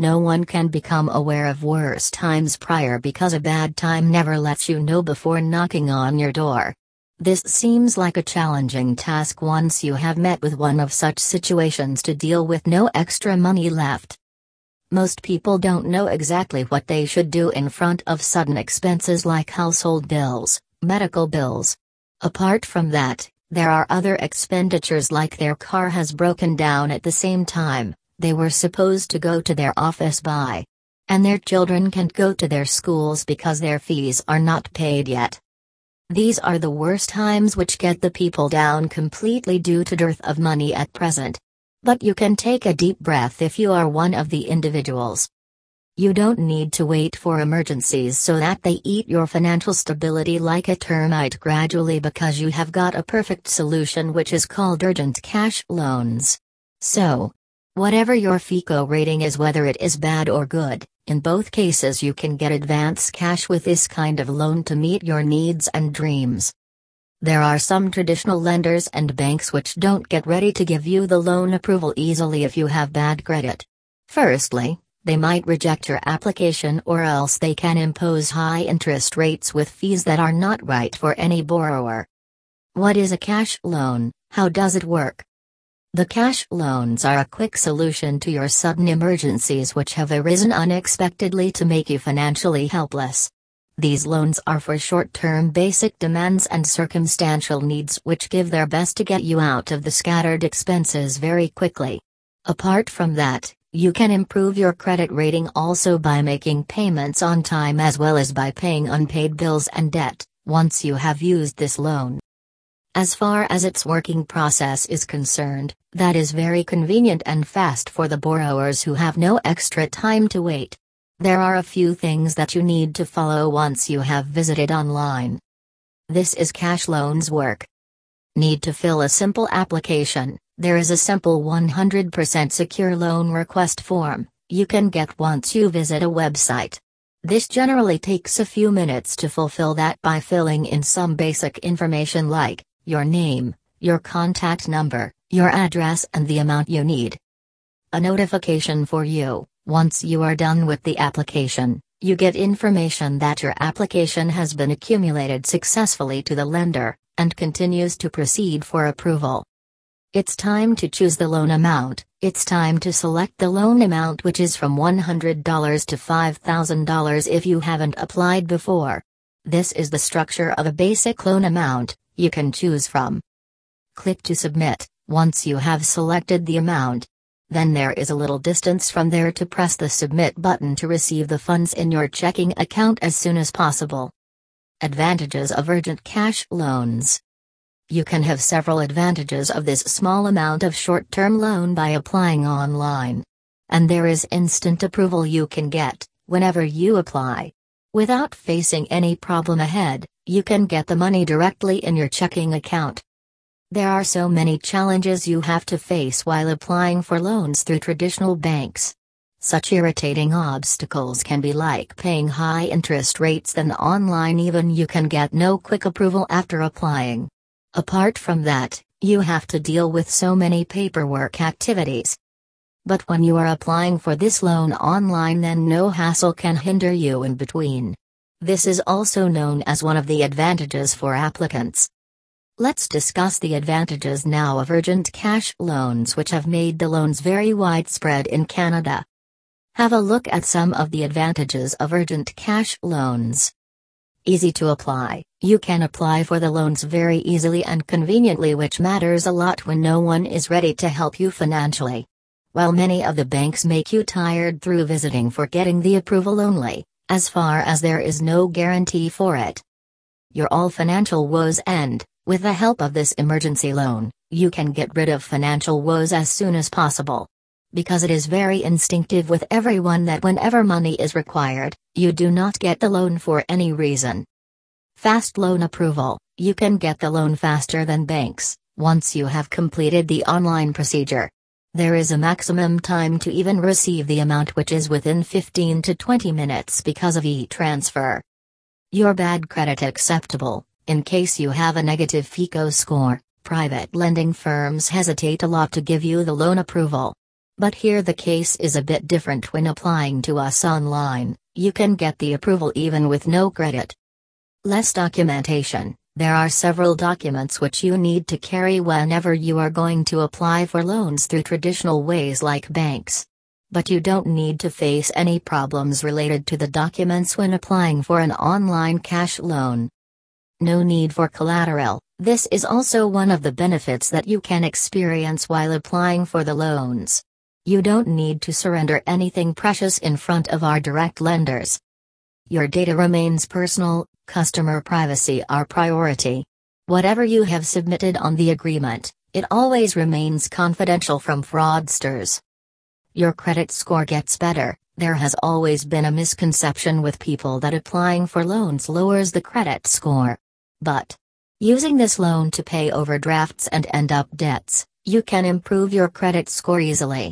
No one can become aware of worse times prior because a bad time never lets you know before knocking on your door. This seems like a challenging task once you have met with one of such situations to deal with no extra money left. Most people don't know exactly what they should do in front of sudden expenses like household bills, medical bills. Apart from that, there are other expenditures like their car has broken down at the same time, they were supposed to go to their office by. And their children can't go to their schools because their fees are not paid yet. These are the worst times which get the people down completely due to dearth of money at present. But you can take a deep breath if you are one of the individuals. You don't need to wait for emergencies so that they eat your financial stability like a termite gradually because you have got a perfect solution which is called urgent cash loans. So, whatever your FICO rating is, whether it is bad or good, in both cases, you can get advance cash with this kind of loan to meet your needs and dreams. There are some traditional lenders and banks which don't get ready to give you the loan approval easily if you have bad credit. Firstly, they might reject your application or else they can impose high interest rates with fees that are not right for any borrower. What is a cash loan? How does it work? The cash loans are a quick solution to your sudden emergencies which have arisen unexpectedly to make you financially helpless. These loans are for short term basic demands and circumstantial needs which give their best to get you out of the scattered expenses very quickly. Apart from that, you can improve your credit rating also by making payments on time as well as by paying unpaid bills and debt, once you have used this loan. As far as its working process is concerned, that is very convenient and fast for the borrowers who have no extra time to wait. There are a few things that you need to follow once you have visited online. This is cash loans work. Need to fill a simple application. There is a simple 100% secure loan request form you can get once you visit a website. This generally takes a few minutes to fulfill that by filling in some basic information like your name, your contact number, your address, and the amount you need. A notification for you once you are done with the application, you get information that your application has been accumulated successfully to the lender and continues to proceed for approval. It's time to choose the loan amount. It's time to select the loan amount, which is from $100 to $5,000 if you haven't applied before. This is the structure of a basic loan amount, you can choose from. Click to submit, once you have selected the amount. Then there is a little distance from there to press the submit button to receive the funds in your checking account as soon as possible. Advantages of urgent cash loans. You can have several advantages of this small amount of short term loan by applying online. And there is instant approval you can get, whenever you apply. Without facing any problem ahead, you can get the money directly in your checking account. There are so many challenges you have to face while applying for loans through traditional banks. Such irritating obstacles can be like paying high interest rates than online even you can get no quick approval after applying. Apart from that, you have to deal with so many paperwork activities. But when you are applying for this loan online then no hassle can hinder you in between. This is also known as one of the advantages for applicants. Let's discuss the advantages now of urgent cash loans, which have made the loans very widespread in Canada. Have a look at some of the advantages of urgent cash loans. Easy to apply, you can apply for the loans very easily and conveniently, which matters a lot when no one is ready to help you financially. While many of the banks make you tired through visiting for getting the approval only, as far as there is no guarantee for it. Your all financial woes end, with the help of this emergency loan, you can get rid of financial woes as soon as possible. Because it is very instinctive with everyone that whenever money is required, you do not get the loan for any reason. Fast loan approval you can get the loan faster than banks, once you have completed the online procedure. There is a maximum time to even receive the amount which is within 15 to 20 minutes because of e-transfer. Your bad credit acceptable, in case you have a negative FICO score, private lending firms hesitate a lot to give you the loan approval. But here the case is a bit different when applying to us online, you can get the approval even with no credit. Less documentation. There are several documents which you need to carry whenever you are going to apply for loans through traditional ways like banks. But you don't need to face any problems related to the documents when applying for an online cash loan. No need for collateral. This is also one of the benefits that you can experience while applying for the loans. You don't need to surrender anything precious in front of our direct lenders. Your data remains personal, customer privacy our priority. Whatever you have submitted on the agreement, it always remains confidential from fraudsters. Your credit score gets better. There has always been a misconception with people that applying for loans lowers the credit score. But using this loan to pay overdrafts and end up debts, you can improve your credit score easily.